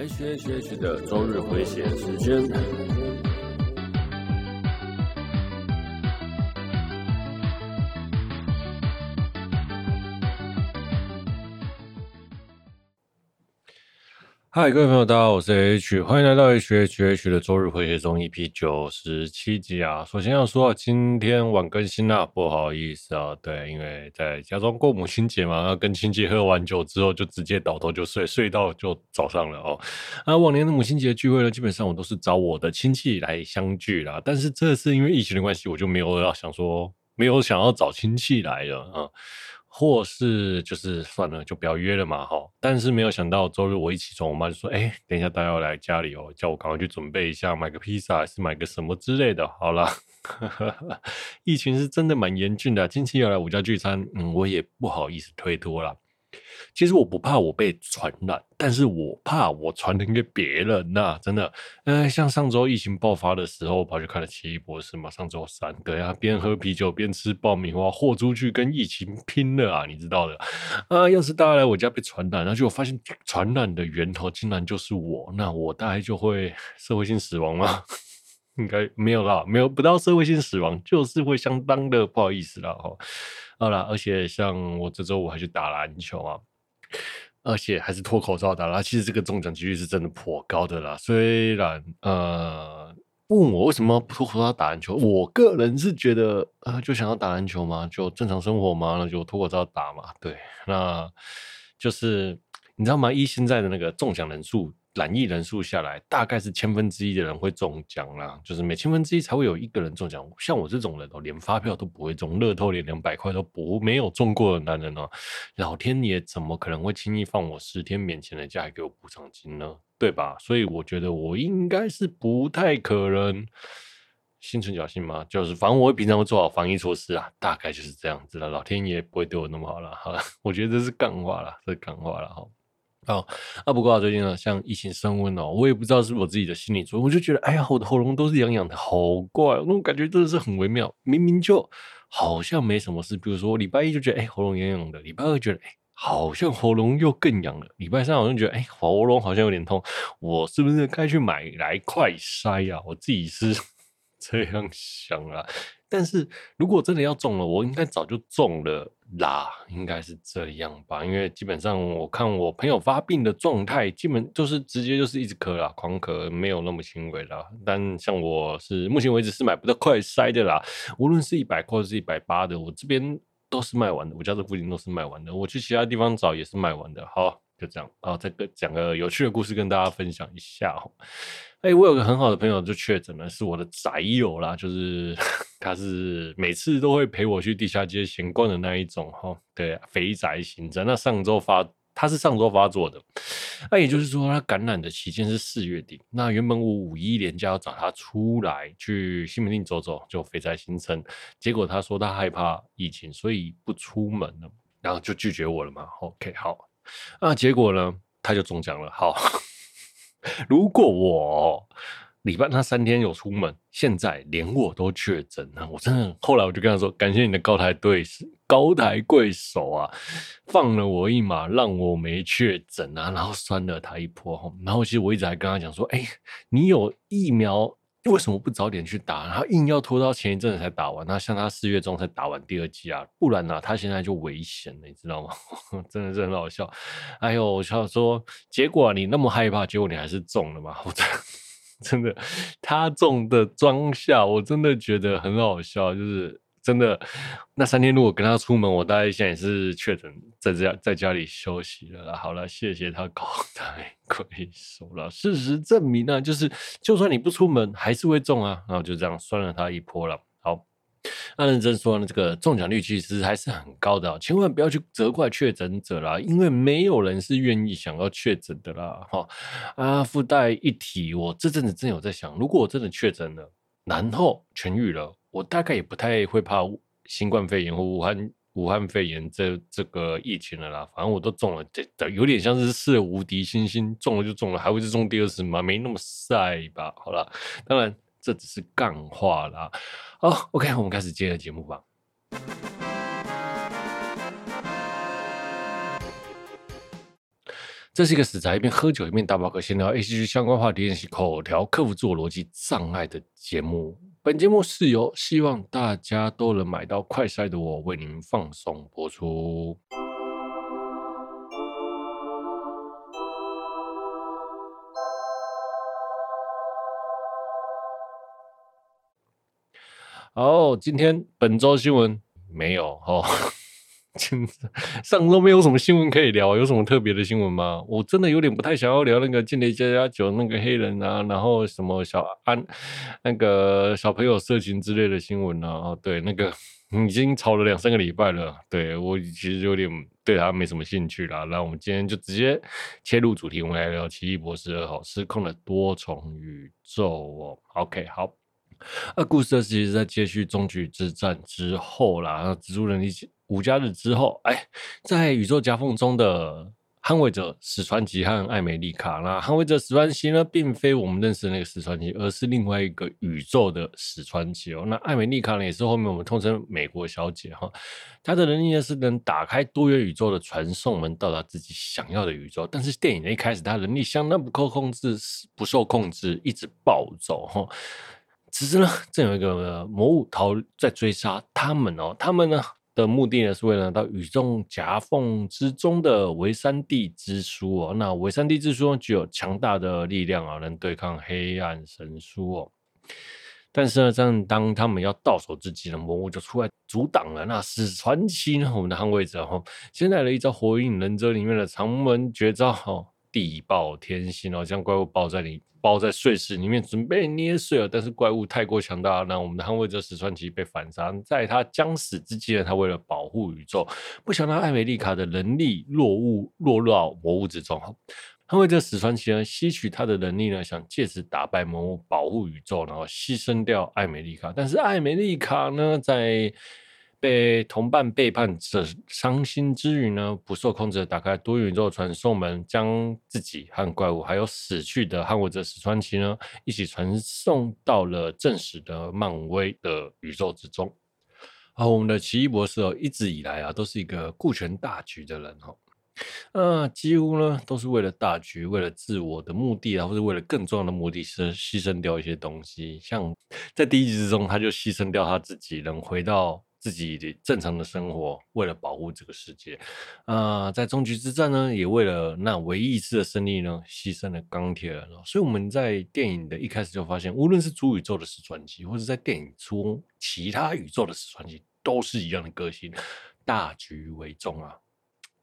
H H H 的周日回血时间。嗨，各位朋友，大家好，我是 H，欢迎来到 H H H 的周日回血中 EP 九十七集啊。首先要说，今天晚更新啊，不好意思啊，对，因为在家中过母亲节嘛，要跟亲戚喝完酒之后，就直接倒头就睡，睡到就早上了哦。那往年的母亲节聚会呢，基本上我都是找我的亲戚来相聚啦，但是这次因为疫情的关系，我就没有要想说，没有想要找亲戚来了啊。或是就是算了，就不要约了嘛，哈。但是没有想到周日我一起床，我妈就说：“哎、等一下大家要来家里哦，叫我赶快去准备一下，买个披萨还是买个什么之类的。”好了，疫情是真的蛮严峻的，近期要来我家聚餐，嗯，我也不好意思推脱了。其实我不怕我被传染，但是我怕我传染给别人呐、真的。呃，像上周疫情爆发的时候，跑去看了《奇异博士》嘛，上周三，对啊，边喝啤酒边吃爆米花，豁出去跟疫情拼了啊，你知道的。啊，要是大家来我家被传染，然后就发现传染的源头竟然就是我，那我大概就会社会性死亡吗？应该没有啦，没有不到社会性死亡，就是会相当的不好意思啦。哈。好啦，而且像我这周我还去打篮球啊，而且还是脱口罩打啦。其实这个中奖几率是真的颇高的啦。虽然呃，问我为什么不脱口罩打篮球，我个人是觉得呃，就想要打篮球嘛，就正常生活嘛，那就脱口罩打嘛。对，那就是你知道吗？依现在的那个中奖人数。染疫人数下来，大概是千分之一的人会中奖啦，就是每千分之一才会有一个人中奖。像我这种人哦，连发票都不会中，乐透连两百块都不没有中过的男人哦，老天爷怎么可能会轻易放我十天免钱的假，还给我补偿金呢？对吧？所以我觉得我应该是不太可能心存侥幸嘛，就是反正我会平常会做好防疫措施啊，大概就是这样子了。老天爷不会对我那么好了，好了，我觉得这是干话了，这是干话了哈。哦，啊，不过，最近呢，像疫情升温哦，我也不知道是我自己的心理作用，我就觉得，哎呀，我的喉咙都是痒痒的，好怪，那种感觉真的是很微妙。明明就好像没什么事，比如说礼拜一就觉得，哎，喉咙痒痒的；礼拜二觉得，哎，好像喉咙又更痒了；礼拜三好像觉得，哎，喉咙好像有点痛，我是不是该去买来快筛呀？我自己是 这样想啊。但是如果真的要中了，我应该早就中了啦，应该是这样吧？因为基本上我看我朋友发病的状态，基本就是直接就是一直咳啦，狂咳，没有那么轻微啦。但像我是目前为止是买不到快筛的啦，无论是一百块或是一百八的，我这边都是卖完的，我家这附近都是卖完的，我去其他地方找也是卖完的。好，就这样啊，再个讲个有趣的故事跟大家分享一下哦。哎、我有个很好的朋友就确诊了，是我的宅友啦，就是 他是每次都会陪我去地下街闲逛的那一种哈。对，肥宅型的。那上周发，他是上周发作的，那也就是说他感染的期间是四月底。那原本我五一连假要找他出来去西门町走走，就肥宅行程，结果他说他害怕疫情，所以不出门了，然后就拒绝我了嘛。OK，好，那结果呢，他就中奖了。好。如果我礼拜那三天有出门，现在连我都确诊了，我真的后来我就跟他说：“感谢你的高抬贵，高抬贵手啊，放了我一马，让我没确诊啊，然后酸了他一波。”然后其实我一直还跟他讲说：“哎，你有疫苗。”为什么不早点去打？他硬要拖到前一阵子才打完。那像他四月中才打完第二季啊，不然呢、他现在就危险了，你知道吗？真的是很好笑。哎呦，我想说，结果你那么害怕，结果你还是中了嘛？我真真的，他中的装下，我真的觉得很好笑，就是。真的，那三天如果跟他出门，我大概现在也是确诊，在家在家里休息了啦。好了，谢谢他高抬贵手了。事实证明呢，就是就算你不出门，还是会中啊。然后就这样酸了他一波了。好，那认真说呢，这个中奖率其实还是很高的，千万不要去责怪确诊者啦，因为没有人是愿意想要确诊的啦。哈啊，附带一提，我这阵子真有在想，如果我真的确诊了，然后痊愈了。我大概也不太会怕新冠肺炎或武汉武汉肺炎这这个疫情了啦，反正我都中了，这有点像是试了无敌星星，中了就中了，还会是中第二次吗？没那么晒吧。好了，当然这只是干话啦。好，OK，我们开始今天的节目吧。这是一个死宅一边喝酒一边打饱嗝闲聊 ACG 相关话题练习口条克服自我逻辑障碍的节目。本节目是由希望大家都能买到快筛的我为您放送播出。好，今天本周新闻没有哦。上周没有什么新闻可以聊，有什么特别的新闻吗？我真的有点不太想要聊那个间谍加加九那个黑人啊，然后什么小安那个小朋友色情之类的新闻啊。哦，对，那个已经吵了两三个礼拜了，对我其实有点对他没什么兴趣啦。那我们今天就直接切入主题，我们来聊《奇异博士二号：失控的多重宇宙》哦。OK，好。那故事其实在接续终局之战之后啦，那蜘蛛人无家日之后，哎，在宇宙夹缝中的捍卫者史传奇和艾美丽卡，那捍卫者史传奇呢，并非我们认识的那个史传奇，而是另外一个宇宙的史传奇哦。那艾美丽卡呢，也是后面我们通称美国小姐哈，她的能力呢是能打开多元宇宙的传送门，到达自己想要的宇宙。但是电影的一开始，她能力相当不受控制，不受控制，一直暴走哈。只是呢，正有一个魔物逃在追杀他们哦，他们呢。的目的呢，是为了到宇宙夹缝之中的维山蒂之书哦。那维山蒂之书具有强大的力量啊，能对抗黑暗神书哦。但是呢，正当他们要到手之际呢，魔物就出来阻挡了。那史传奇呢，我们的捍卫者哈，先来了一招火影忍者里面的长门绝招哦，地爆天星哦，将怪物包在里。包在碎石里面，准备捏碎了。但是怪物太过强大，让我们的捍卫者史传奇被反杀。在他将死之际呢，他为了保护宇宙，不想让艾美丽卡的能力落物落入到魔物之中。捍卫者史传奇呢，吸取他的能力呢，想借此打败魔物，保护宇宙，然后牺牲掉艾美丽卡。但是艾美丽卡呢，在被同伴背叛者伤心之余呢，不受控制的打开多宇宙传送门，将自己和怪物还有死去的捍卫者史传奇呢，一起传送到了正史的漫威的宇宙之中。好，我们的奇异博士哦，一直以来啊，都是一个顾全大局的人哈。呃，几乎呢都是为了大局，为了自我的目的啊，或者为了更重要的目的，是牺牲掉一些东西。像在第一集之中，他就牺牲掉他自己，能回到。自己的正常的生活，为了保护这个世界，啊、在终局之战呢，也为了那唯一一次的胜利呢，牺牲了钢铁人。所以我们在电影的一开始就发现，无论是主宇宙的史传奇，或者在电影中其他宇宙的史传奇，都是一样的个性，大局为重啊。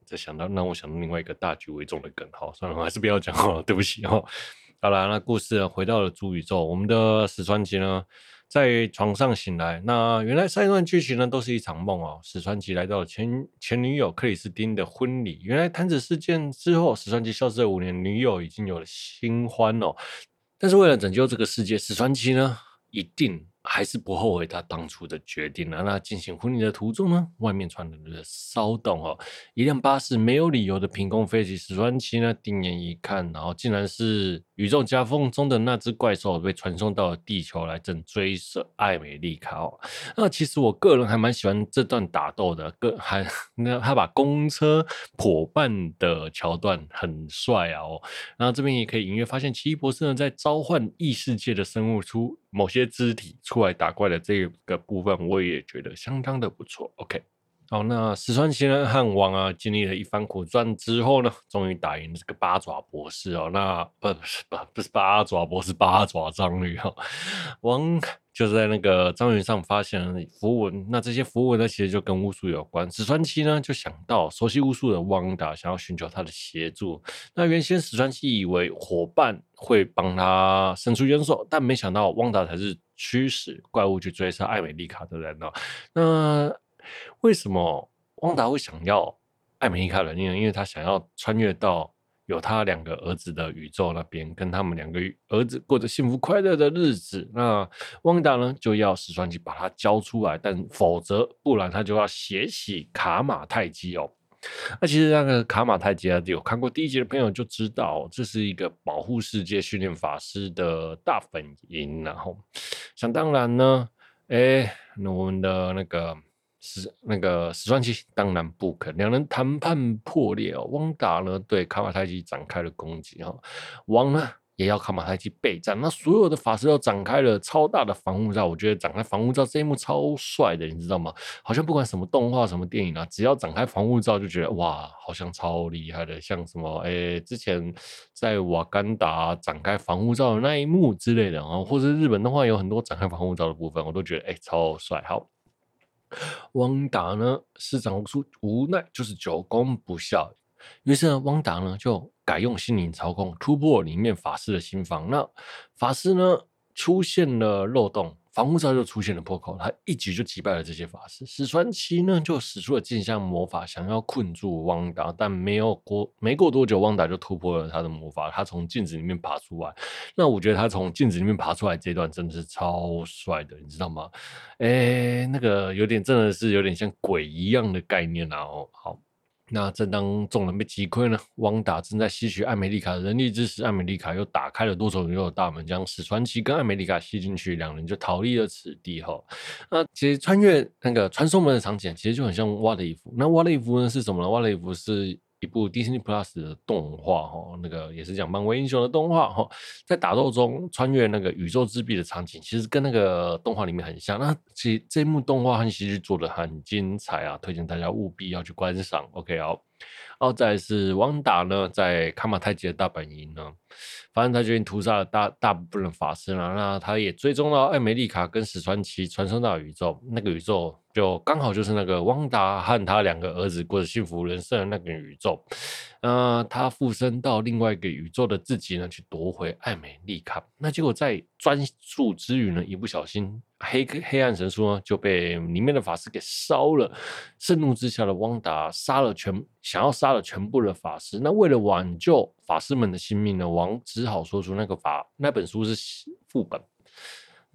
这想到让我想到另外一个大局为重的梗，好，算了，我还是不要讲好了，对不起哈。好了，那故事，回到了主宇宙，我们的史传奇呢，在床上醒来，那原来上一段剧情呢都是一场梦哦。史传奇来到了前前女友克里斯汀的婚礼，原来弹指事件之后，史传奇消失了五年，女友已经有了新欢哦。但是为了拯救这个世界，史传奇呢一定。还是不后悔他当初的决定了。那进行婚礼的途中呢，外面传来了骚动哦，一辆巴士没有理由的凭空飞起。史传奇呢定眼一看，然后竟然是宇宙夹缝中的那只怪兽被传送到了地球来，正追杀艾美丽卡哦。那其实我个人还蛮喜欢这段打斗的，个还 那他把公车伙伴的桥段很帅啊哦。然后这边也可以隐约发现奇异博士呢在召唤异世界的生物出某些肢体出来打怪的这个部分，我也觉得相当的不错。OK，好，那史川奇呢和王啊经历了一番苦战之后呢，终于打赢了这个八爪博士哦。那不是不不是八爪博士，八爪章鱼哈。王就是在那个章鱼上发现了符文，那这些符文呢其实就跟巫术有关。史川奇呢就想到熟悉巫术的汪达，想要寻求他的协助。那原先史川奇以为伙伴。会帮他伸出援手，但没想到汪达才是驱使怪物去追杀艾美丽卡的人呢。那为什么汪达会想要艾美丽卡的人呢？因为他想要穿越到有他两个儿子的宇宙那边，跟他们两个儿子过着幸福快乐的日子。那汪达呢，就要史传奇把他交出来，但否则不然他就要血洗卡玛泰基哦。那其实那个卡玛泰基啊，有看过第一集的朋友就知道，这是一个保护世界、训练法师的大本营。然后，想当然呢，哎，那我们的那个史那个史传奇当然不肯，两人谈判破裂哦。汪达呢对卡马太基展开了攻击哈，王呢也要卡马太基备战。那所有的法师都展开了超大的防护罩，我觉得展开防护罩这一幕超帅的，你知道吗？好像不管什么动画什么电影啊，只要展开防护罩就觉得哇，好像超厉害的，像什么诶、之前在瓦干达展开防护罩的那一幕之类的啊，或者日本动画有很多展开防护罩的部分，我都觉得诶、超帅。好。汪达呢市长出无奈，就是久攻不下，于是呢，汪达呢就改用心灵操控突破里面法师的心房。那法师呢出现了漏洞。防护罩就出现了破口，他一举就击败了这些法师。史传奇呢就使出了镜像魔法，想要困住汪达，但没有过没过多久，汪达就突破了他的魔法，他从镜子里面爬出来。那我觉得他从镜子里面爬出来这段真的是超帅的，你知道吗？哎，那个有点真的是有点像鬼一样的概念啊！哦，好。那正当众人被击溃呢，汪达正在吸取艾美丽卡的人力之时，艾美丽卡又打开了多重宇宙的大门，将史传奇跟艾美丽卡吸进去，两人就逃离了此地。哈，那其实穿越那个传送门的场景，其实就很像《瓦雷夫》。那《瓦雷夫》呢是什么呢？《瓦雷夫》是。一部 Disney Plus 的动画哈，那个也是讲漫威英雄的动画哈，在打斗中穿越那个宇宙之壁的场景，其实跟那个动画里面很像。那其实这一幕动画和戏剧做的很精彩啊，推荐大家务必要去观赏。OK 好，然后再是汪达呢，在卡玛太极的大本营呢，反正他决定屠杀了大大部分的法师了。那他也追踪到艾美丽卡跟史传奇传送到宇宙，那个宇宙。就刚好就是那个汪达和他两个儿子过着幸福人生的那个宇宙，呃，他附身到另外一个宇宙的自己呢，去夺回艾美丽卡。那结果在专注之余呢，一不小心黑黑暗神书呢就被里面的法师给烧了。盛怒之下的汪达杀了全想要杀了全部的法师。那为了挽救法师们的性命呢，王只好说出那个法那本书是副本。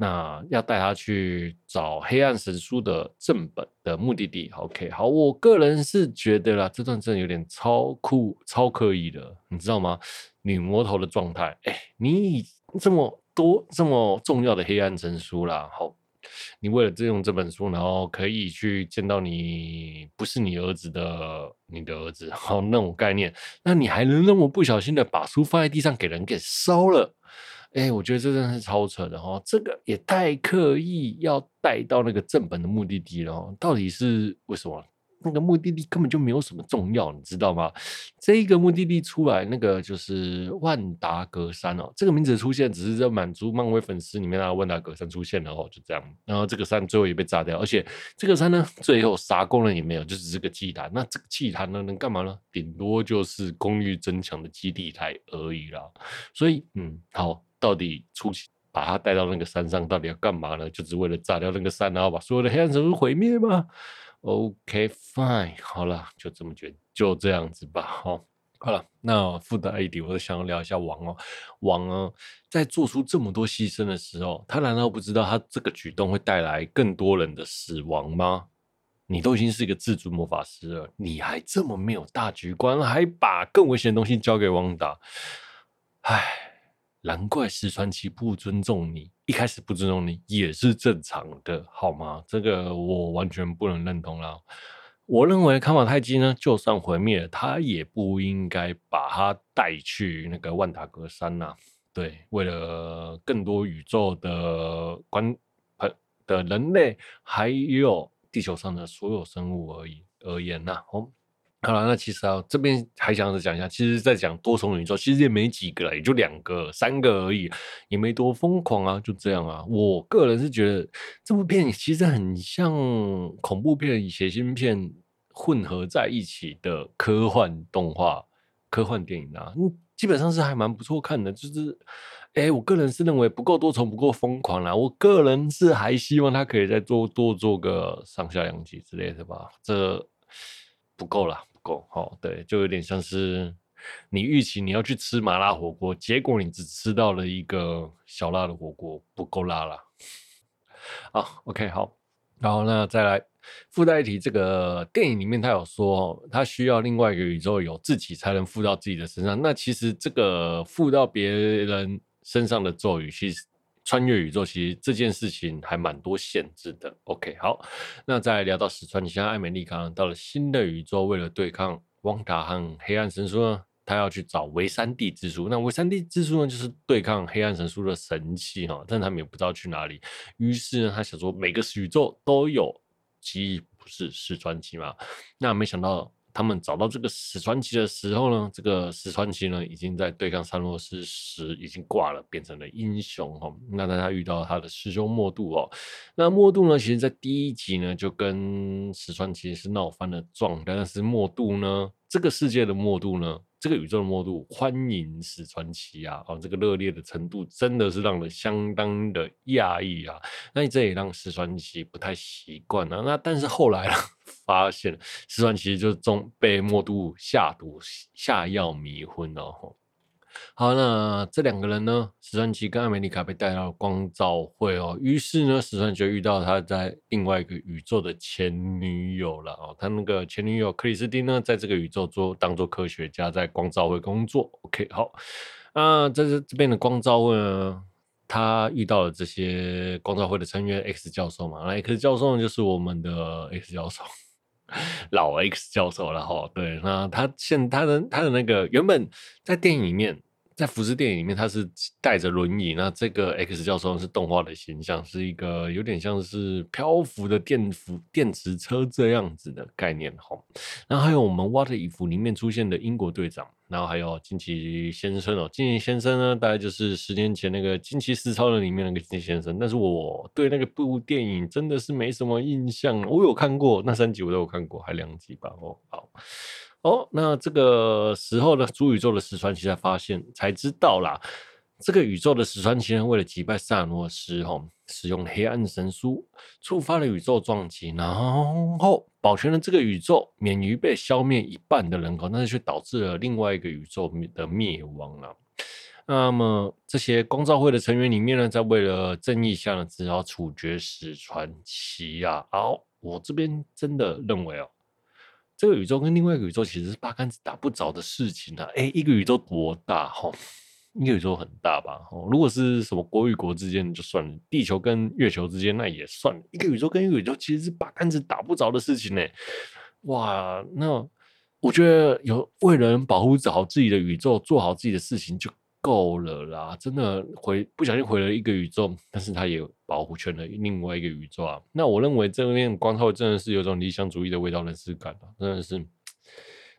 那要带他去找黑暗神书的正本的目的地。OK，好，我个人是觉得啦，这段真的有点超酷、超刻意的，你知道吗？女魔头的状态，哎、欸，你这么多这么重要的黑暗神书啦，好，你为了这用这本书，然后可以去见到你不是你儿子的你的儿子，好，那种概念，那你还能那么不小心的把书放在地上给人给烧了？哎、我觉得这真的是超扯的哈，这个也太刻意要带到那个正本的目的地了哈，到底是为什么？那个目的地根本就没有什么重要，你知道吗？这一个目的地出来，那个就是万达格山哦，这个名字出现只是在满足漫威粉丝里面啊，万达格山出现了哦，就这样。然后这个山最后也被炸掉，而且这个山呢，最后啥功能也没有，就只是个祭坛。那这个祭坛呢，能干嘛呢？顶多就是功率增强的基地台而已啦。所以，嗯，好。到底出去把他带到那个山上，到底要干嘛呢？就只为了炸掉那个山，然后把所有的黑暗神书毁灭吗？OK，fine，、好了，就这么决，就这样子吧。好，好了，那附带一提，我想要聊一下王哦。王哦，在做出这么多牺牲的时候，他难道不知道他这个举动会带来更多人的死亡吗？你都已经是一个至尊魔法师了，你还这么没有大局观，还把更危险的东西交给王达，唉。难怪石传奇不尊重你，一开始不尊重你也是正常的，好吗？这个我完全不能认同啦。我认为卡马泰基呢，就算毁灭，他也不应该把他带去那个万达格山呐。对，为了更多宇宙的观的人类，还有地球上的所有生物而已而言呐。哦。好了，那其实啊，这边还想着讲一下，其实，在讲多重宇宙，其实也没几个，也就两个、三个而已，也没多疯狂啊，就这样啊。我个人是觉得这部片其实很像恐怖片与血腥片混合在一起的科幻动画、科幻电影啊，嗯，基本上是还蛮不错看的。就是，哎，我个人是认为不够多重、不够疯狂啦。我个人是还希望他可以再做多做个上下两集之类的吧，这不够了。够好，对，就有点像是你预期你要去吃麻辣火锅，结果你只吃到了一个小辣的火锅，不够辣了。好，OK，好，然后呢，再来附带一提，这个电影里面他有说，他需要另外一个宇宙有自己才能附到自己的身上。那其实这个附到别人身上的咒语，其实穿越宇宙，其实这件事情还蛮多限制的。OK，好，那再聊到史传你，像艾美丽卡到了新的宇宙，为了对抗汪达和黑暗神书呢，他要去找维三蒂之书。那维三蒂之书呢，就是对抗黑暗神书的神器哈，但他们也不知道去哪里。于是呢，他想说每个宇宙都有奇异博士史传奇嘛，那没想到。他们找到这个史传奇的时候呢，这个史传奇呢已经在对抗三洛斯时已经挂了，变成了英雄哦。那大家遇到他的师兄莫度哦，那莫度呢，其实在第一集呢就跟史传奇是闹翻了状，但是莫度呢，这个世界的莫度呢。这个宇宙的末度欢迎史传奇啊！啊，这个热烈的程度真的是让人相当的讶异啊！那这也让史传奇不太习惯啊。那但是后来 发现史传奇就中被末度下毒下药迷昏了哦。好，那这两个人呢？史传奇跟艾美丽卡被带到光照会哦。于是呢，史传奇就遇到他在另外一个宇宙的前女友了哦。他那个前女友克里斯汀呢，在这个宇宙做当做科学家，在光照会工作。OK，好，那在这这边的光照会呢，他遇到了这些光照会的成员 X 教授嘛。那 X 教授呢，就是我们的 X 教授。老 X 教授了哈，对，那他现他的他的那个原本在电影里面，在福斯电影里面他是带着轮椅，那这个 X 教授是动画的形象，是一个有点像是漂浮的电浮电池车这样子的概念哈。然后还有我们 What If 里面出现的英国队长。然后还有惊奇先生哦，惊奇先生呢，大概就是十年前那个《惊奇四超人》里面那个惊奇先生。但是我对那个部电影真的是没什么印象。我有看过那三集，我都有看过，还两集吧。哦，好哦，那这个时候呢主宇宙的史传奇才发现才知道啦。这个宇宙的史传奇人为了击败萨诺斯，吼，使用黑暗神书，触发了宇宙撞击，然后保全了这个宇宙免于被消灭一半的人口，但是却导致了另外一个宇宙的灭亡了。那么这些光照会的成员里面呢，在为了正义下呢，只好处决史传奇啊。好，我这边真的认为哦，这个宇宙跟另外一个宇宙其实是八竿子打不着的事情啊。诶，一个宇宙多大？吼。一个宇宙很大吧？哦，如果是什么国与国之间就算了，地球跟月球之间那也算。一个宇宙跟一个宇宙其实是八竿子打不着的事情呢。哇，那我觉得有为人保护好自己的宇宙，做好自己的事情就够了啦。真的毁不小心毁了一个宇宙，但是他也保护全了另外一个宇宙啊。那我认为这边光头真的是有种理想主义的味道，人士感啊，真的是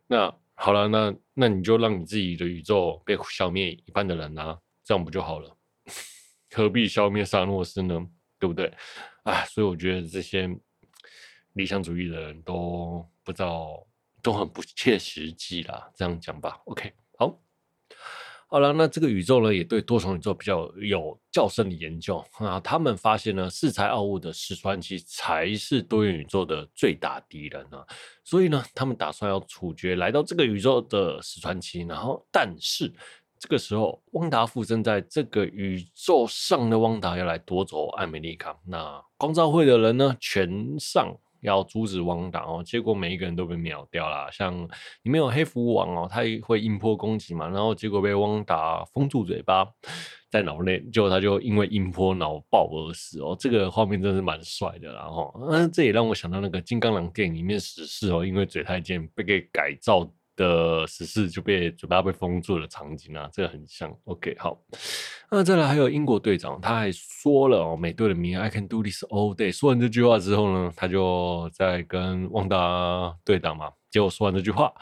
那。好了，那那你就让你自己的宇宙被消灭一半的人啊，这样不就好了？何必消灭萨诺斯呢？对不对？啊，所以我觉得这些理想主义的人都不知道，都很不切实际啦。这样讲吧，OK，好。了，那这个宇宙呢，也对多重宇宙比较有较深的研究啊。他们发现呢，恃才傲物的史川奇才是多元宇宙的最大敌人啊。所以呢，他们打算要处决来到这个宇宙的史川奇。然后，但是这个时候，汪达附身在这个宇宙上的汪达要来夺走艾美丽卡。那光照会的人呢，全上。要阻止汪达哦，结果每一个人都被秒掉了。像里面有黑蝠王哦，他也会硬波攻击嘛，然后结果被汪达封住嘴巴，在脑内，结果他就因为硬波脑爆而死哦。这个画面真是蛮帅的，然后嗯，这也让我想到那个金刚狼电影里面死侍哦，因为嘴太贱被给改造。的十四就被嘴巴被封住的场景啊，这个很像。OK，好，那再来还有英国队长，他还说了哦，美队的名 I can do this all day。说完这句话之后呢，他就在跟旺达对打嘛，结果说完这句话，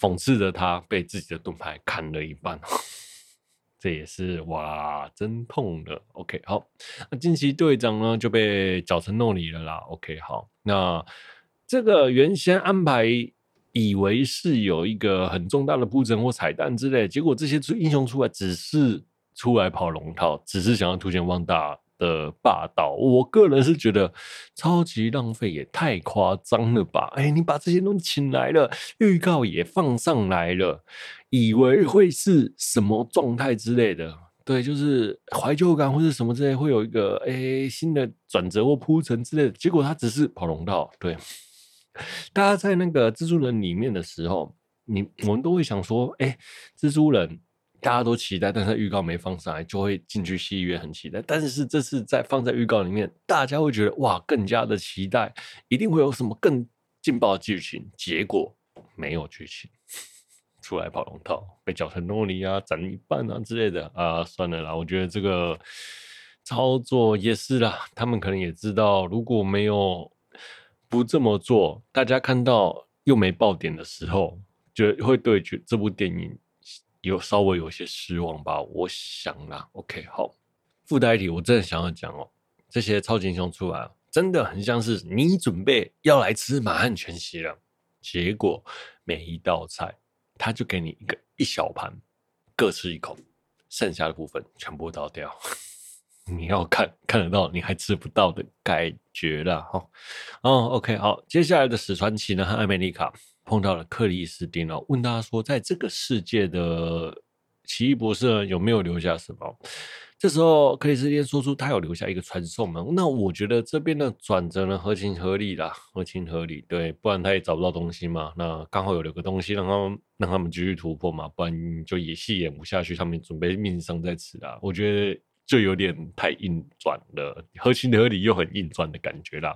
讽刺着他被自己的盾牌砍了一半，这也是哇，真痛的。OK，好，那惊奇队长呢就被搅成肉泥了啦。OK，好，那这个原先安排。以为是有一个很重大的铺陈或彩蛋之类，结果这些英雄出来只是出来跑龙套，只是想要凸显汪达的霸道。我个人是觉得超级浪费，也太夸张了吧？哎，你把这些东西请来了，预告也放上来了，以为会是什么状态之类的？对，就是怀旧感或者什么之类，会有一个哎新的转折或铺陈之类的。结果他只是跑龙套，对。大家在那个蜘蛛人里面的时候，你我们都会想说，哎，蜘蛛人大家都期待，但是预告没放上来，就会进去戏院很期待。但是这次在放在预告里面，大家会觉得哇，更加的期待，一定会有什么更劲爆剧情。结果没有剧情，出来跑龙套，被搅成糯米啊，斩一半啊之类的啊，算了啦。我觉得这个操作也是啦，他们可能也知道，如果没有不这么做，大家看到又没爆点的时候，就会对这部电影。有稍微有些失望吧，我想啦。OK，好，附带一提，我真的想要讲哦，这些超级英雄出来，真的很像是你准备要来吃满汉全席了，结果每一道菜他就给你一个一小盘，各吃一口，剩下的部分全部倒掉。你要看看得到，你还吃不到的感觉了哈。哦，OK，好，接下来的史传奇呢和艾美丽卡。碰到了克里斯汀哦，问大家说，在这个世界的奇异博士有没有留下什么？这时候克里斯汀说出他有留下一个传送门。那我觉得这边的转折呢，合情合理啦，合情合理。对，不然他也找不到东西嘛。那刚好有留个东西，让他们让他们继续突破嘛。不然就演戏演不下去，他们准备命丧在此啦。我觉得就有点太硬转了，合情合理又很硬转的感觉啦。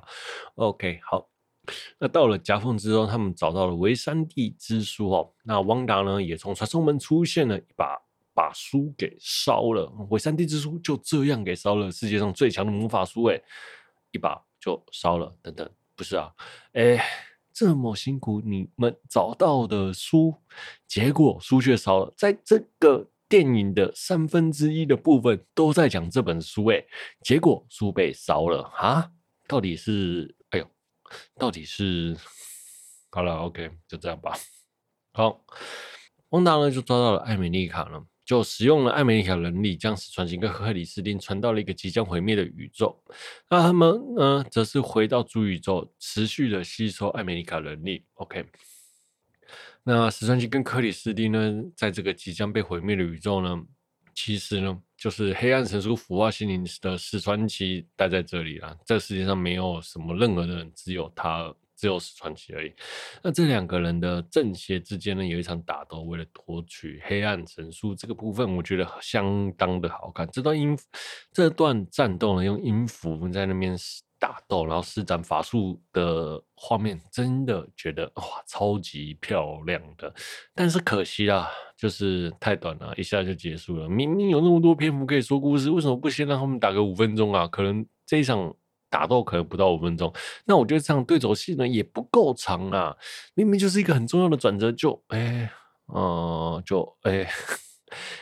OK，好。那到了夹缝之中，他们找到了维山地之书哦。那汪达呢，也从传送门出现了，一把把书给烧了。维山地之书就这样给烧了，世界上最强的魔法书，哎，一把就烧了。等等，不是啊，哎，这么辛苦你们找到的书，结果书却烧了。在这个电影的三分之一的部分都在讲这本书，哎，结果书被烧了啊？到底是？哎呦到底是好了，OK，就这样吧。好，汪达呢就抓到了艾美丽卡呢，就使用了艾美丽卡能力，将史传奇跟克里斯汀传到了一个即将毁灭的宇宙。那他们呢，则是回到主宇宙，持续的吸收艾美丽卡能力。OK，那史传奇跟克里斯汀呢，在这个即将被毁灭的宇宙呢，其实呢。就是黑暗神书腐化心灵的史传奇待在这里了，这世界上没有什么任何的人，只有他，只有史传奇而已。那这两个人的正邪之间呢，有一场打斗，为了夺取黑暗神书这个部分，我觉得相当的好看。这段音，这段战斗呢，用音符在那边打斗，然后施展法术的画面，真的觉得哇，超级漂亮的。但是可惜啦。就是太短了，一下就结束了。明明有那么多篇幅可以说故事，为什么不先让他们打个五分钟啊？可能这一场打斗可能不到五分钟。那我觉得这场对手戏呢也不够长啊。明明就是一个很重要的转折，就哎，嗯、就哎，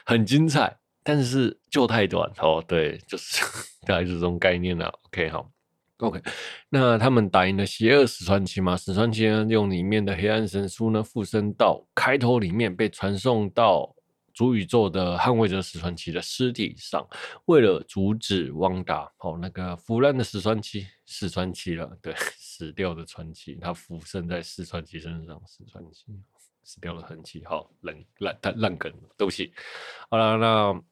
很精彩，但是就太短哦。对，就是 大概是这种概念了。OK，好。OK，那他们打赢了邪恶史传奇吗？史传奇呢，用里面的黑暗神书呢附身到开头里面，被传送到主宇宙的捍卫者史传奇的尸体上，为了阻止汪达哦，那个腐烂的史传奇，史传奇了，对，死掉的传奇，他附身在史传奇身上，史传奇死掉的传奇，好烂烂烂烂梗，对不起。好了，那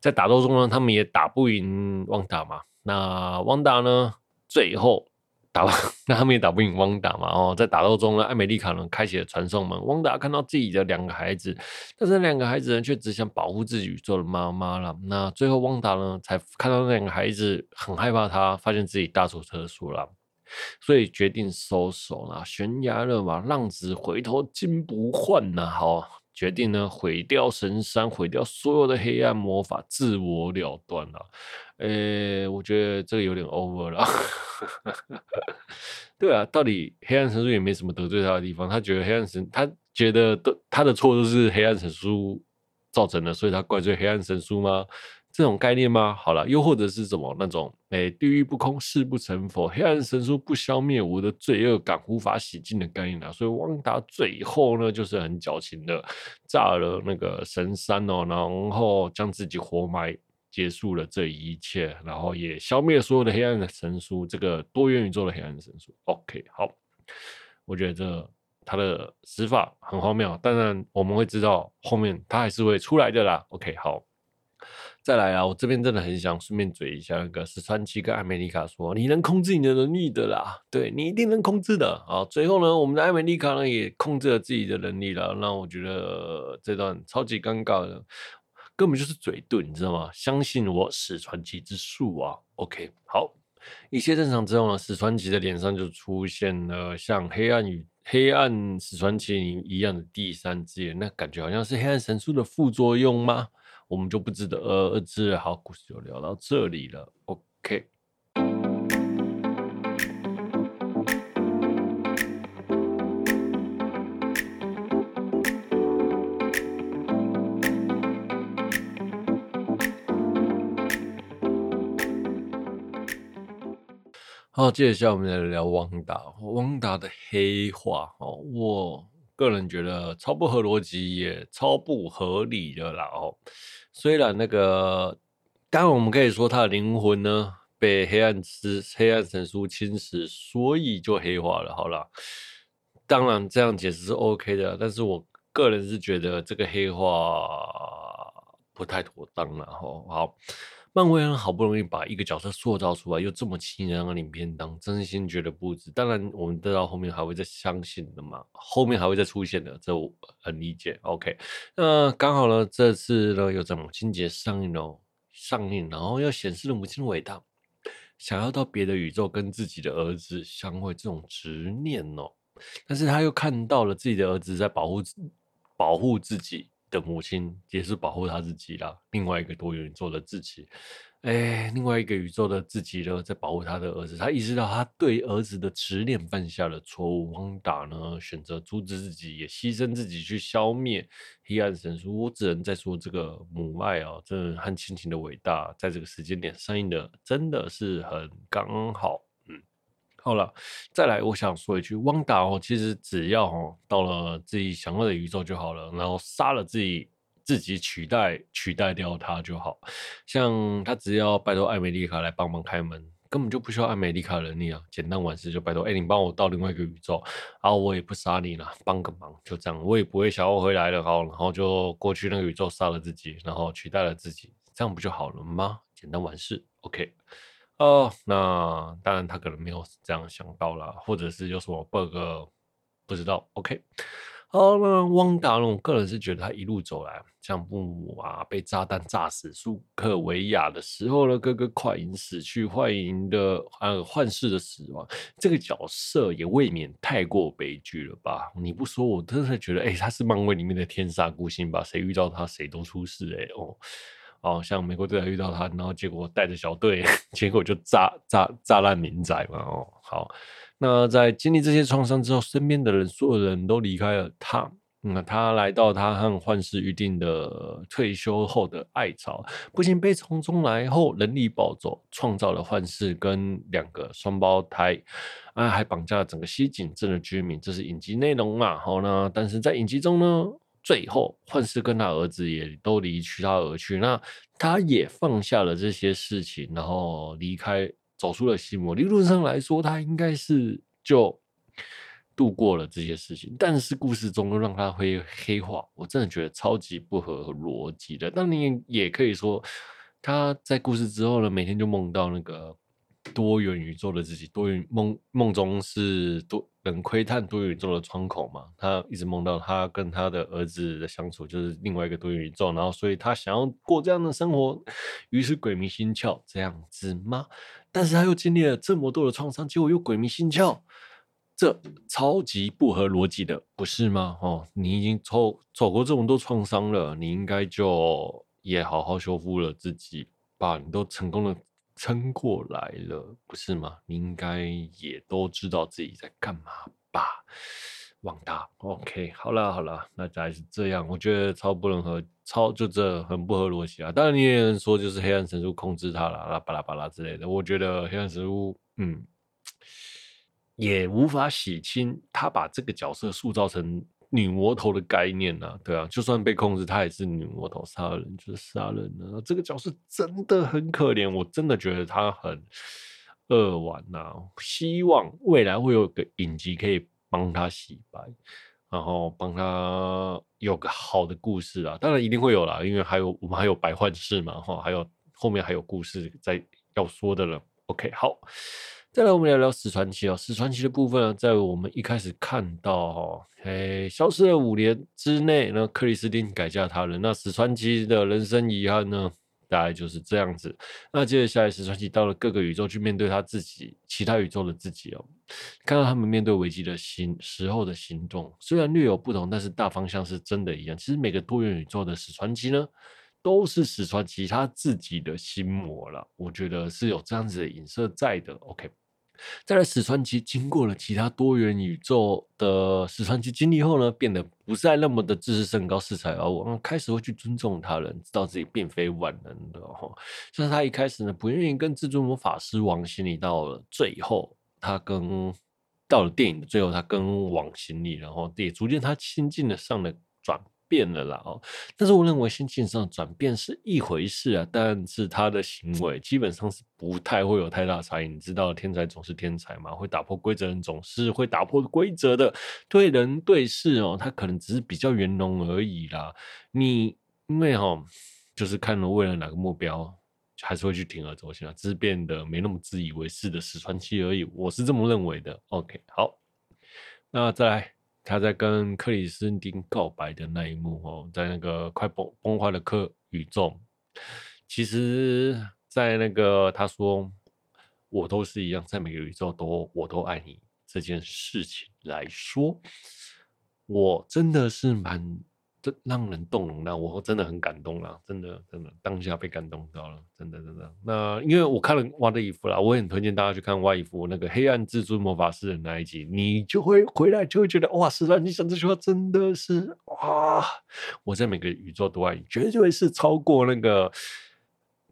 在打斗中呢，他们也打不赢汪达嘛，那汪达呢？最后打，那他们也打不赢汪达嘛？哦，在打斗中呢，艾美丽卡呢开启了传送门。汪达看到自己的两个孩子，但是两个孩子呢却只想保护自己宇宙的妈妈了。那最后汪达呢才看到那两个孩子很害怕他，发现自己大错特错了，所以决定收手了。悬崖勒马，浪子回头金不换呐！好。决定呢，毁掉神山，毁掉所有的黑暗魔法，自我了断了。诶、我觉得这个有点 over 了。对啊，到底黑暗神书也没什么得罪他的地方，他觉得黑暗神，他觉得都他的错都是黑暗神书造成的，所以他怪罪黑暗神书吗？这种概念吗？好了，又或者是什么那种，哎、地狱不空，誓不成佛，黑暗神书不消灭我的罪恶感，无法洗净的概念啊。所以汪达最后呢，就是很矫情的炸了那个神山哦，然后将自己活埋，结束了这一切，然后也消灭所有的黑暗的神书，这个多元宇宙的黑暗神书。OK，好，我觉得这他的死法很荒谬，当然我们会知道后面他还是会出来的啦。OK，好。再来啊！我这边真的很想顺便嘴一下那个史传奇跟艾美丽卡说：“你能控制你的能力的啦，对，你一定能控制的。”啊，最后呢，我们的艾美丽卡呢也控制了自己的能力了。那我觉得这段超级尴尬的，根本就是嘴遁，你知道吗？相信我，史传奇之术啊。OK，好，一切正常之后呢，史传奇的脸上就出现了像黑暗与黑暗史传奇一样的第三只眼，那感觉好像是黑暗神书的副作用吗？我们就不知得而知。好，故事就聊到这里了。OK。好，接下来我们来聊汪达。汪达的黑化哦，我个人觉得超不合逻辑，也超不合理的啦哦。虽然那个，当然我们可以说他的灵魂呢被黑暗之黑暗神书侵蚀，所以就黑化了。好了，当然这样解释是 OK 的，但是我个人是觉得这个黑化不太妥当了。吼，好。漫威人好不容易把一个角色塑造出来，又这么轻易让他领便当，真心觉得不值。当然，我们知道后面还会再相信的嘛，后面还会再出现的，这我很理解。OK，那刚好呢，这次呢又在母亲节上映哦，上映，然后又显示了母亲的伟大，想要到别的宇宙跟自己的儿子相会，这种执念哦。但是他又看到了自己的儿子在保护保护自己。的母亲也是保护他自己啦，另外一个多元宇宙的自己，哎，另外一个宇宙的自己呢，在保护他的儿子。他意识到他对儿子的执念犯下了错误。汪达呢，选择阻止自己，也牺牲自己去消灭黑暗神书。我只能再说，这个母爱啊，这和亲情的伟大，在这个时间点上映的真的是很刚好。好了，再来，我想说一句，汪达哦，其实只要哦到了自己想要的宇宙就好了，然后杀了自己，自己取代取代掉他就好。像他只要拜托艾美丽卡来帮忙开门，根本就不需要艾美丽卡能力啊，简单完事就拜托，哎，你帮我到另外一个宇宙，然后我也不杀你了，帮个忙就这样，我也不会想要回来了，好，然后就过去那个宇宙杀了自己，然后取代了自己，这样不就好了吗？简单完事，OK。哦，那当然他可能没有这样想到啦，或者是有什么 bug 不知道。OK，好，那汪达呢？我个人是觉得他一路走来，像父母啊被炸弹炸死，苏克维亚的时候呢，哥哥快银死去，幻银的呃幻视的死亡，这个角色也未免太过悲剧了吧？你不说，我真的觉得，哎、他是漫威里面的天煞孤星吧？谁遇到他谁都出事、哎哦。哦，像美国队长遇到他，然后结果带着小队，结果就炸炸炸烂民宅嘛。哦，好，那在经历这些创伤之后，身边的人，所有人都离开了他。嗯，他来到他和幻视预定的退休后的爱巢，不幸被从中来后能力暴走，创造了幻视跟两个双胞胎，啊，还绑架了整个西井镇的居民。这是影集内容嘛。好呢，但是在影集中呢。最后，幻视跟他儿子也都离去他而去。那他也放下了这些事情，然后离开，走出了西摩。理论上来说，他应该是就度过了这些事情。但是故事中又让他会黑化，我真的觉得超级不合逻辑的。但你也可以说，他在故事之后呢，每天就梦到那个。多元宇宙的自己，多元梦梦中是多能窥探多元宇宙的窗口嘛？他一直梦到他跟他的儿子的相处，就是另外一个多元宇宙，然后所以他想要过这样的生活，于是鬼迷心窍这样子吗？但是他又经历了这么多的创伤，结果又鬼迷心窍，这超级不合逻辑的，不是吗？哦，你已经走走过这么多创伤了，你应该就也好好修复了自己吧？你都成功了。撑过来了，不是吗？你应该也都知道自己在干嘛吧？汪达，OK，好了好了，那还是这样。我觉得超不能合，超就这很不合逻辑啊。当然你也能说就是黑暗神书控制他了，啦巴拉巴拉之类的。我觉得黑暗神书，嗯，也无法洗清他把这个角色塑造成。女魔头的概念呐、啊，对啊，就算被控制，她也是女魔头，杀人就是杀人了。这个角色真的很可怜，我真的觉得她很扼腕呐。希望未来会有个影集可以帮她洗白，然后帮她有个好的故事啊。当然一定会有啦，因为还有我们还有白幻视嘛，哈，还有后面还有故事在要说的了。OK，好。再来，我们聊聊史传奇哦。史传奇的部分呢，在我们一开始看到哦，哎，消失了五年之内呢，克里斯汀改嫁他人。那史传奇的人生遗憾呢，大概就是这样子。那接着下来，史传奇到了各个宇宙去面对他自己，其他宇宙的自己哦，看到他们面对危机的行时候的行动，虽然略有不同，但是大方向是真的一样。其实每个多元宇宙的史传奇呢，都是史传奇他自己的心魔了。我觉得是有这样子的影射在的。OK。再来，史传奇经过了其他多元宇宙的史传奇经历后呢，变得不再那么的自视甚高、恃才傲物，开始会去尊重他人，知道自己并非万能的哈。像是他一开始呢，不愿意跟至尊魔法师王行礼，到了最后，他跟到了电影的最后，他跟王行礼，然后也逐渐他亲近的上了转。变了啦哦，但是我认为心境上转变是一回事啊，但是他的行为基本上是不太会有太大差异。你知道天才总是天才嘛，会打破规则人总是会打破规则的，对人对事哦，他可能只是比较圆融而已啦。你因为哈，就是看了为了哪个目标，还是会去铤而走险啊，只是变得没那么自以为是的史传奇而已。我是这么认为的。OK，好，那再来。他在跟克里斯汀告白的那一幕哦，在那个快崩崩坏的克宇宙，其实，在那个他说我都是一样，在每个宇宙都我都爱你这件事情来说，我真的是蛮。这让人动容，那我真的很感动了，真的真的当下被感动到了，真的真的。那因为我看了瓦的衣服啦，我也很推荐大家去看瓦衣服那个黑暗至尊魔法师的那一集，你就会回来就会觉得哇，史传奇讲这句话真的是哇，我在每个宇宙都爱你，绝对是超过那个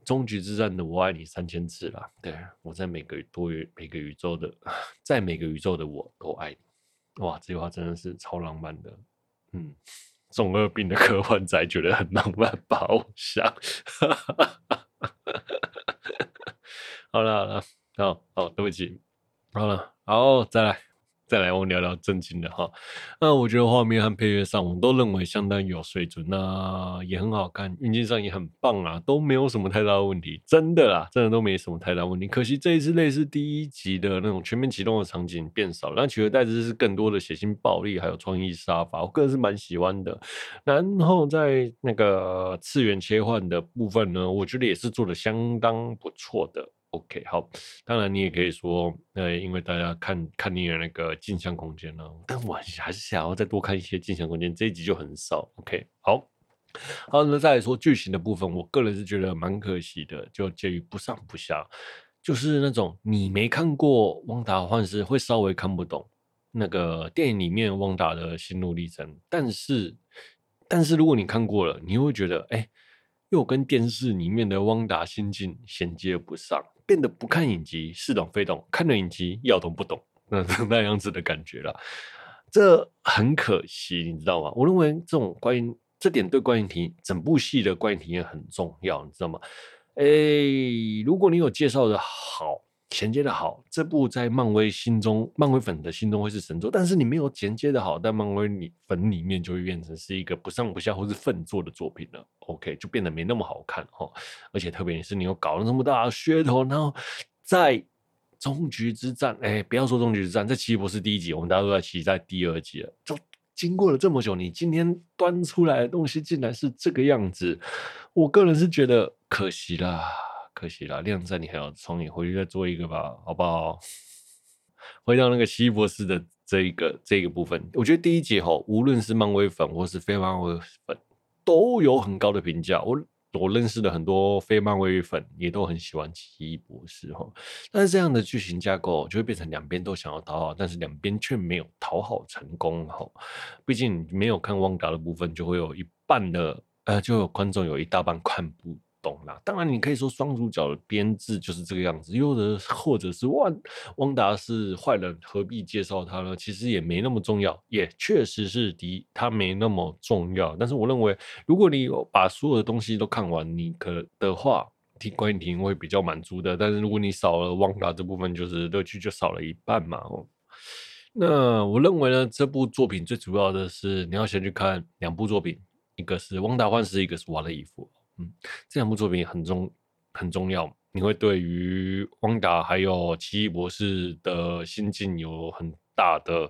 终局之战的我爱你三千次了。对，我在每个多元每个宇宙的，在每个宇宙的我都爱你，哇，这句话真的是超浪漫的，嗯。中二病的科幻仔觉得很浪漫吧？我想，好了好了，好好，对不起，好了，好，再来。再来，我们聊聊正经的哈。那我觉得画面和配乐上，我们都认为相当有水准，那也很好看，运镜上也很棒啊，都没有什么太大的问题，真的啦，真的都没什么太大问题。可惜这一次类似第一集的那种全面启动的场景变少了，但取而代之是更多的血腥暴力，还有创意杀法，我个人是蛮喜欢的。然后在那个次元切换的部分呢，我觉得也是做的相当不错的。OK，好，当然你也可以说，呃，因为大家看看腻了那个镜像空间了，但我还是想要再多看一些镜像空间，这一集就很少。OK，好，好，那再来说剧情的部分，我个人是觉得蛮可惜的，就介于不上不下，就是那种你没看过《旺达幻视》会稍微看不懂那个电影里面旺达的心路历程，但是，但是如果你看过了，你会觉得，哎，又跟电视里面的汪达心境衔接不上。变得不看影集似懂非懂，看了影集要懂不懂，那 那样子的感觉了，这很可惜，你知道吗？我认为这种观影这点对观影体验整部戏的观影体验很重要，你知道吗？哎，如果你有介绍的好。衔接的好，这部在漫威心中，漫威粉的心中会是神作。但是你没有衔接的好，在漫威里粉里面就会变成是一个不上不下或是粪作的作品了。OK，就变得没那么好看哦。而且特别是你又搞了那么大的噱头，然后在终局之战，哎，不要说终局之战，在奇异博士第一集，我们大家都在期待第二集了。就经过了这么久，你今天端出来的东西竟然是这个样子，我个人是觉得可惜啦。可惜了，量产你还要重演，回去再做一个吧，好不好？回到那个奇异博士的这一个这个部分，我觉得第一集吼，无论是漫威粉或是非漫威粉，都有很高的评价。我我认识的很多非漫威粉也都很喜欢奇异博士哈。但是这样的剧情架构就会变成两边都想要讨好，但是两边却没有讨好成功哈。毕竟没有看旺达的部分，就会有一半的呃，就有观众有一大半看不。懂了，当然你可以说双主角的编制就是这个样子，又的或者是汪汪达是坏人，何必介绍他呢？其实也没那么重要，也确实是的，他没那么重要。但是我认为，如果你把所有的东西都看完，你可的话，听观影体会比较满足的。但是如果你少了汪达这部分，就是乐趣就少了一半嘛。哦，那我认为呢，这部作品最主要的是你要先去看两部作品，一个是《汪达幻视》，一个是《瓦勒伊夫》。这两部作品很重很重要，你会对于汪达还有奇异博士的心境有很大的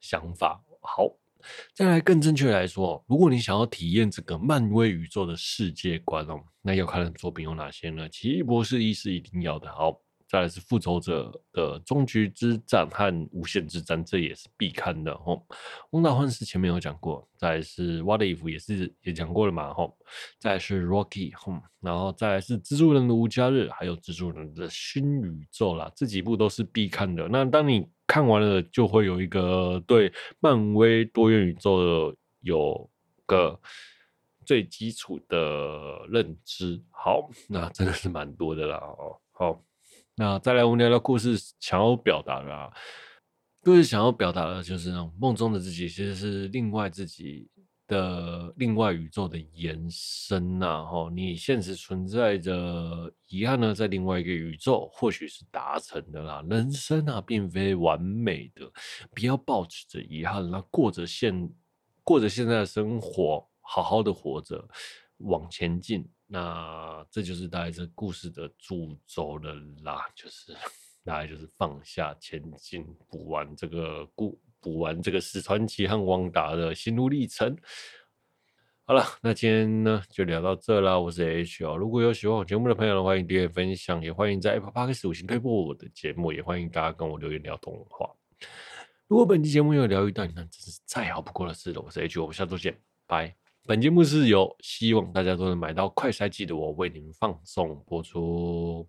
想法。好，再来更正确来说，如果你想要体验这个漫威宇宙的世界观哦，那要看的作品有哪些呢？奇异博士一是一定要的。好。再来是复仇者的终局之战和无限之战，这也是必看的吼。汪达幻视前面有讲过，再来是 What If 也是也讲过了嘛吼。再来是 Rocky 吼，然后再来是蜘蛛人的无家日，还有蜘蛛人的新宇宙啦，这几部都是必看的。那当你看完了，就会有一个对漫威多元宇宙的有个最基础的认知。好，那真的是蛮多的啦哦。好。那再来，我们聊聊故事想要表达的啊，故事想要表达的就是那种梦中的自己，其实是另外自己的另外宇宙的延伸呐。哈，你现实存在着遗憾呢，在另外一个宇宙或许是达成的啦。人生啊，并非完美的，不要抱持着遗憾，那过着现过着现在的生活，好好的活着，往前进。那这就是大概这故事的主轴了啦，就是大概就是放下前进，补完这个故，补完这个史传奇和汪达的心路历程。好了，那今天呢就聊到这啦。我是 H 哦，如果有喜欢我节目的朋友的话，欢迎订阅分享，也欢迎在 Apple Podcast 五星推播我的节目，也欢迎大家跟我留言聊动画。如果本期节目有疗愈到你，那真是再好不过的事了。我是 H，我们下周见，拜。本节目是由希望大家都能买到快赛季的我为您放送播出。